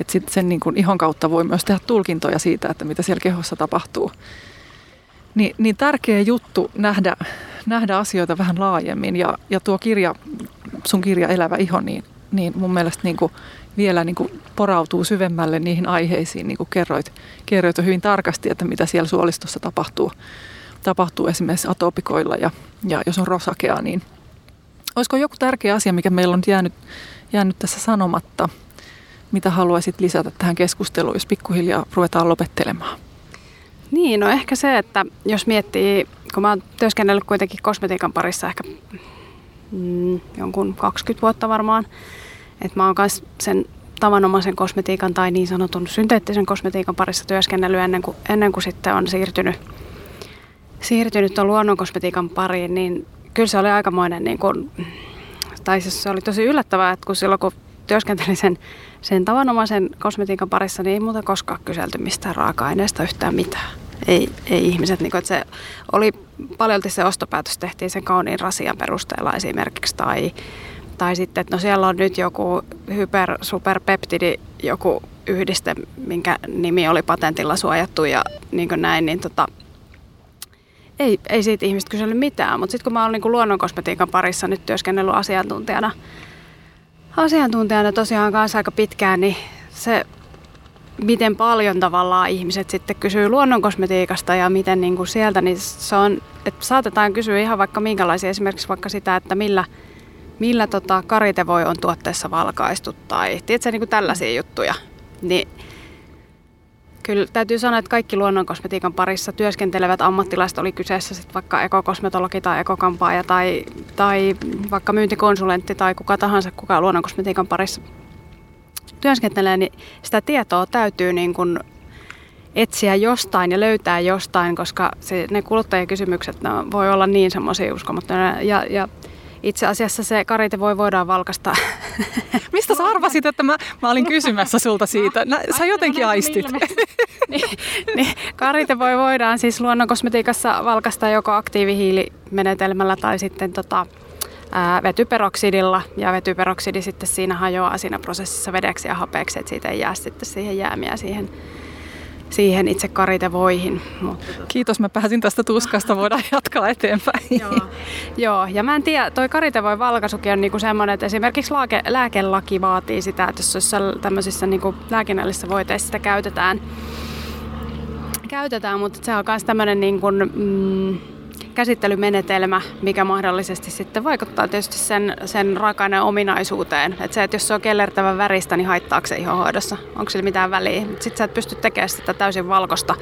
Et sit sen niin kuin ihon kautta voi myös tehdä tulkintoja siitä, että mitä siellä kehossa tapahtuu. Ni, niin tärkeä juttu nähdä, nähdä asioita vähän laajemmin ja, ja tuo kirja, sun kirja Elävä iho, niin, niin mun mielestä niin kuin vielä niin kuin porautuu syvemmälle niihin aiheisiin, niin kuin kerroit, kerroit hyvin tarkasti, että mitä siellä suolistossa tapahtuu, tapahtuu esimerkiksi atopikoilla ja, ja jos on rosakea, niin olisiko joku tärkeä asia, mikä meillä on jäänyt, jäänyt tässä sanomatta, mitä haluaisit lisätä tähän keskusteluun, jos pikkuhiljaa ruvetaan lopettelemaan? Niin, no ehkä se, että jos miettii, kun mä oon työskennellyt kuitenkin kosmetiikan parissa ehkä mm, jonkun 20 vuotta varmaan, et mä oon myös sen tavanomaisen kosmetiikan tai niin sanotun synteettisen kosmetiikan parissa työskennellyt ennen kuin, ennen kuin sitten on siirtynyt, siirtynyt tuon luonnon kosmetiikan pariin, niin kyllä se oli aikamoinen, niin kuin, tai siis se oli tosi yllättävää, että kun silloin kun työskentelin sen, sen tavanomaisen kosmetiikan parissa, niin ei muuta koskaan kyselty mistään raaka-aineesta yhtään mitään. Ei, ei ihmiset, niin kuin, että se oli paljolti se ostopäätös tehtiin sen kauniin rasian perusteella esimerkiksi, tai tai sitten, että no siellä on nyt joku hyper, superpeptidi, joku yhdiste, minkä nimi oli patentilla suojattu ja niin kuin näin, niin tota, ei, ei siitä ihmistä kysely mitään. Mutta sitten kun mä olen niin luonnonkosmetiikan parissa nyt työskennellyt asiantuntijana, asiantuntijana tosiaan kanssa aika pitkään, niin se miten paljon tavallaan ihmiset sitten kysyy luonnonkosmetiikasta ja miten niin kuin sieltä, niin se on, että saatetaan kysyä ihan vaikka minkälaisia, esimerkiksi vaikka sitä, että millä, millä tota voi on tuotteessa valkaistu tai tiedätkö, niin kuin tällaisia juttuja. Niin Kyllä täytyy sanoa, että kaikki luonnonkosmetiikan parissa työskentelevät ammattilaiset, oli kyseessä sitten vaikka ekokosmetologi tai ekokampaaja tai, tai vaikka myyntikonsulentti tai kuka tahansa, kuka luonnonkosmetiikan parissa työskentelee, niin sitä tietoa täytyy niin kuin etsiä jostain ja löytää jostain, koska se, ne kuluttajakysymykset ne voi olla niin semmoisia uskomattomia. Ja, ja itse asiassa se karite voi voidaan valkasta. Mistä sä arvasit, että mä, mä olin kysymässä sulta siitä? Nä, sä jotenkin aistit. niin, niin, karite voi voidaan siis luonnonkosmetiikassa valkasta joko aktiivihiilimenetelmällä tai sitten tota, ää, vetyperoksidilla. Ja vetyperoksidi sitten siinä hajoaa siinä prosessissa vedeksi ja hapeeksi, että siitä ei jää sitten siihen jäämiä siihen siihen itse karitevoihin. Mutta... Kiitos, mä pääsin tästä tuskasta, voidaan jatkaa eteenpäin. Joo. Joo, ja mä en tiedä, toi karitevoi valkaisukin on niinku semmoinen, että esimerkiksi lääke, lääkelaki vaatii sitä, että jos tämmöisissä niinku lääkinnällisissä voiteissa sitä käytetään, käytetään, mutta se on myös tämmöinen niin kuin, mm, käsittelymenetelmä, mikä mahdollisesti sitten vaikuttaa tietysti sen, sen raaka ominaisuuteen. Että se, että jos se on kellertävän väristä, niin haittaako se ihohoidossa? Onko sillä mitään väliä? Sitten sä et pysty tekemään sitä täysin valkoista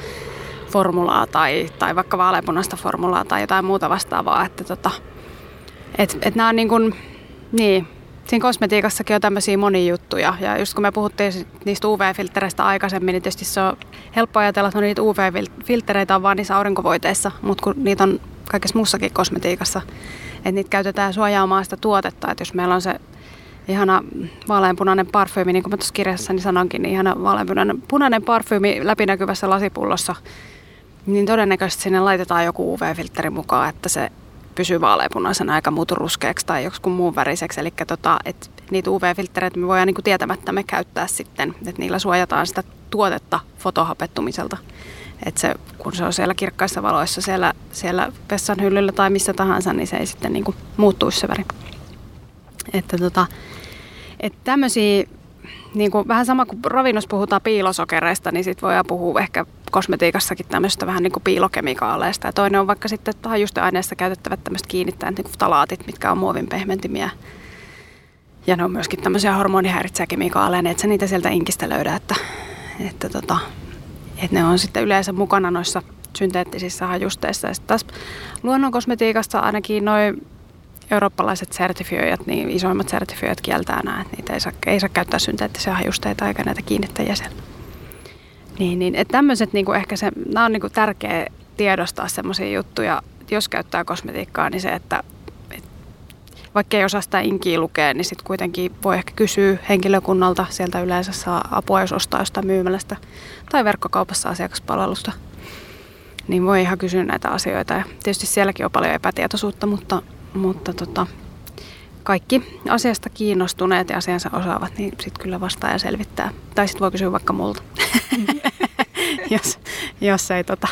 formulaa tai, tai vaikka vaaleanpunaista formulaa tai jotain muuta vastaavaa. Että tota, et, et nämä on niin kuin, niin, siinä kosmetiikassakin on tämmöisiä monia juttuja. Ja just kun me puhuttiin niistä UV-filtreistä aikaisemmin, niin tietysti se on helppo ajatella, että no niitä UV-filtreitä on vaan niissä aurinkovoiteissa, mutta kun niitä on kaikessa muussakin kosmetiikassa. Että niitä käytetään suojaamaan sitä tuotetta. Että jos meillä on se ihana vaaleanpunainen parfyymi, niin kuin mä tuossa kirjassani sanonkin, niin ihana vaaleanpunainen punainen parfyymi läpinäkyvässä lasipullossa, niin todennäköisesti sinne laitetaan joku UV-filtteri mukaan, että se pysyy vaaleanpunaisena eikä muutu ruskeaksi tai joku muun väriseksi. Eli tota, et niitä UV-filtreitä me voidaan niin tietämättä me käyttää sitten, että niillä suojataan sitä tuotetta fotohapettumiselta. Että se, kun se on siellä kirkkaissa valoissa siellä, siellä vessan hyllyllä tai missä tahansa, niin se ei sitten niin kuin muuttuisi se väri. Että tota, että tämmöisiä, niin kuin, vähän sama kuin ravinnossa puhutaan piilosokereista, niin sitten voidaan puhua ehkä kosmetiikassakin tämmöistä vähän niin kuin piilokemikaaleista. Ja toinen on vaikka sitten aineessa käytettävät tämmöiset kiinnittäjät, niin kuin talaatit, mitkä on muovin pehmentimiä. Ja ne on myöskin tämmöisiä hormonihäiritsejäkemikaaleja, niin että sä niitä sieltä inkistä löydä, että, että tota, että ne on sitten yleensä mukana noissa synteettisissä hajusteissa. Ja taas luonnonkosmetiikassa ainakin noin eurooppalaiset sertifioijat, niin isoimmat sertifioijat kieltää nämä, että niitä ei saa, ei saa käyttää synteettisiä hajusteita eikä näitä kiinnittäjiä siellä. Niin, niin että tämmöiset niin ehkä se, nämä on niin kuin tärkeä tiedostaa semmoisia juttuja, jos käyttää kosmetiikkaa, niin se, että vaikka ei osaa sitä inkiä lukea, niin sitten kuitenkin voi ehkä kysyä henkilökunnalta. Sieltä yleensä saa apua, jos ostaa jostain myymälästä tai verkkokaupassa asiakaspalvelusta. Niin voi ihan kysyä näitä asioita. Ja tietysti sielläkin on paljon epätietoisuutta, mutta, mutta tota, kaikki asiasta kiinnostuneet ja asiansa osaavat, niin sitten kyllä vastaa ja selvittää. Tai sitten voi kysyä vaikka multa, jos, jos ei tota,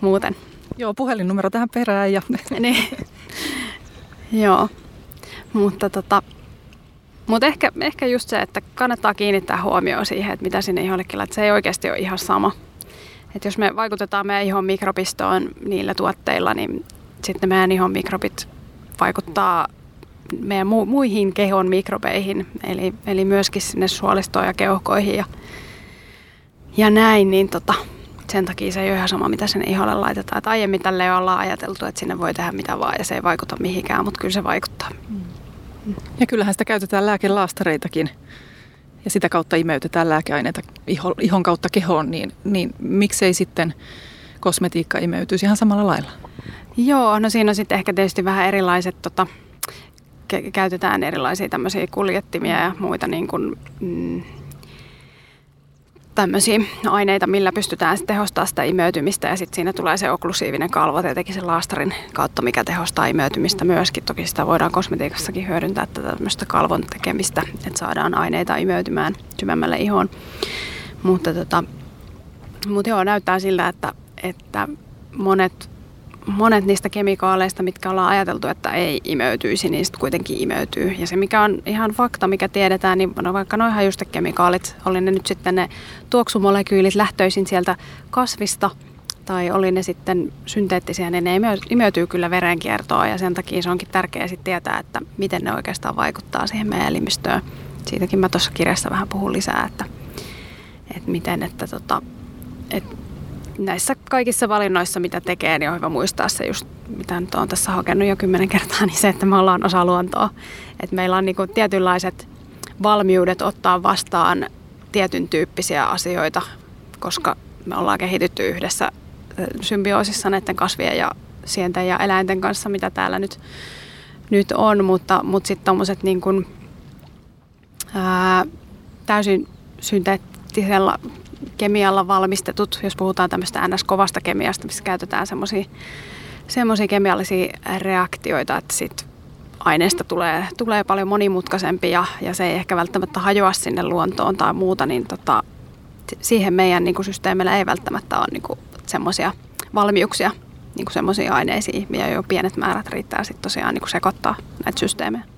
muuten. Joo, puhelinnumero tähän perään. Ja... niin. Joo. Mutta tota, mutta ehkä, ehkä just se, että kannattaa kiinnittää huomioon siihen, että mitä sinne jollekin että se ei oikeasti ole ihan sama. Että jos me vaikutetaan meidän ihon mikrobistoon niillä tuotteilla, niin sitten meidän ihon mikrobit vaikuttaa meidän mu- muihin kehon mikrobeihin, eli, eli myöskin sinne suolistoon ja keuhkoihin ja, ja näin, niin tota, sen takia se ei ole ihan sama, mitä sinne iholle laitetaan. Et aiemmin tälle ollaan ajateltu, että sinne voi tehdä mitä vaan ja se ei vaikuta mihinkään, mutta kyllä se vaikuttaa. Mm. Ja kyllähän sitä käytetään lääkelaastareitakin ja sitä kautta imeytetään lääkeaineita ihon kautta kehoon, niin, niin miksei sitten kosmetiikka imeytyisi ihan samalla lailla? Joo, no siinä on sitten ehkä tietysti vähän erilaiset, tota, käytetään erilaisia tämmöisiä kuljettimia ja muita niin kuin, mm, tämmöisiä aineita, millä pystytään sitten tehostamaan sitä imeytymistä ja sitten siinä tulee se okklusiivinen kalvo tietenkin sen laastarin kautta, mikä tehostaa imeytymistä myöskin. Toki sitä voidaan kosmetiikassakin hyödyntää tätä tämmöistä kalvon tekemistä, että saadaan aineita imeytymään syvemmälle ihoon. Mutta tota, mutta joo, näyttää siltä, että, että monet monet niistä kemikaaleista, mitkä ollaan ajateltu, että ei imeytyisi, niin sitten kuitenkin imeytyy. Ja se mikä on ihan fakta, mikä tiedetään, niin no vaikka noin hajustekemikaalit, oli ne nyt sitten ne tuoksumolekyylit lähtöisin sieltä kasvista, tai oli ne sitten synteettisiä, niin ne imeytyy kyllä verenkiertoon ja sen takia se onkin tärkeää sitten tietää, että miten ne oikeastaan vaikuttaa siihen meidän elimistöön. Siitäkin mä tuossa kirjassa vähän puhun lisää, että, että miten, että tota, että näissä kaikissa valinnoissa, mitä tekee, niin on hyvä muistaa se just, mitä nyt on tässä hakenut jo kymmenen kertaa, niin se, että me ollaan osa luontoa. Että meillä on niinku tietynlaiset valmiudet ottaa vastaan tietyn tyyppisiä asioita, koska me ollaan kehitytty yhdessä symbioosissa näiden kasvien ja sienten ja eläinten kanssa, mitä täällä nyt, nyt on, mutta, mutta sitten tuommoiset niin täysin synteettisellä kemialla valmistetut, jos puhutaan tämmöistä ns-kovasta kemiasta, missä käytetään semmoisia kemiallisia reaktioita, että sit aineesta tulee, tulee paljon monimutkaisempi ja, ja se ei ehkä välttämättä hajoa sinne luontoon tai muuta, niin tota, siihen meidän niin systeemillä ei välttämättä ole niin semmoisia valmiuksia niin semmoisia aineisiin, ja jo pienet määrät riittää sitten tosiaan niin sekoittaa näitä systeemejä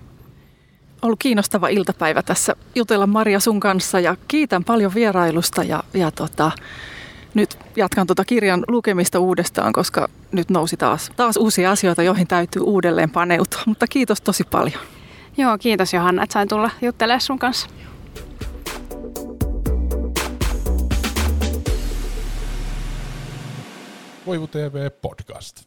ollut kiinnostava iltapäivä tässä jutella Maria sun kanssa ja kiitän paljon vierailusta ja, ja tota, nyt jatkan tuota kirjan lukemista uudestaan, koska nyt nousi taas, taas uusia asioita, joihin täytyy uudelleen paneutua. Mutta kiitos tosi paljon. Joo, kiitos Johanna, että sain tulla juttelemaan sun kanssa. Voivu TV podcast.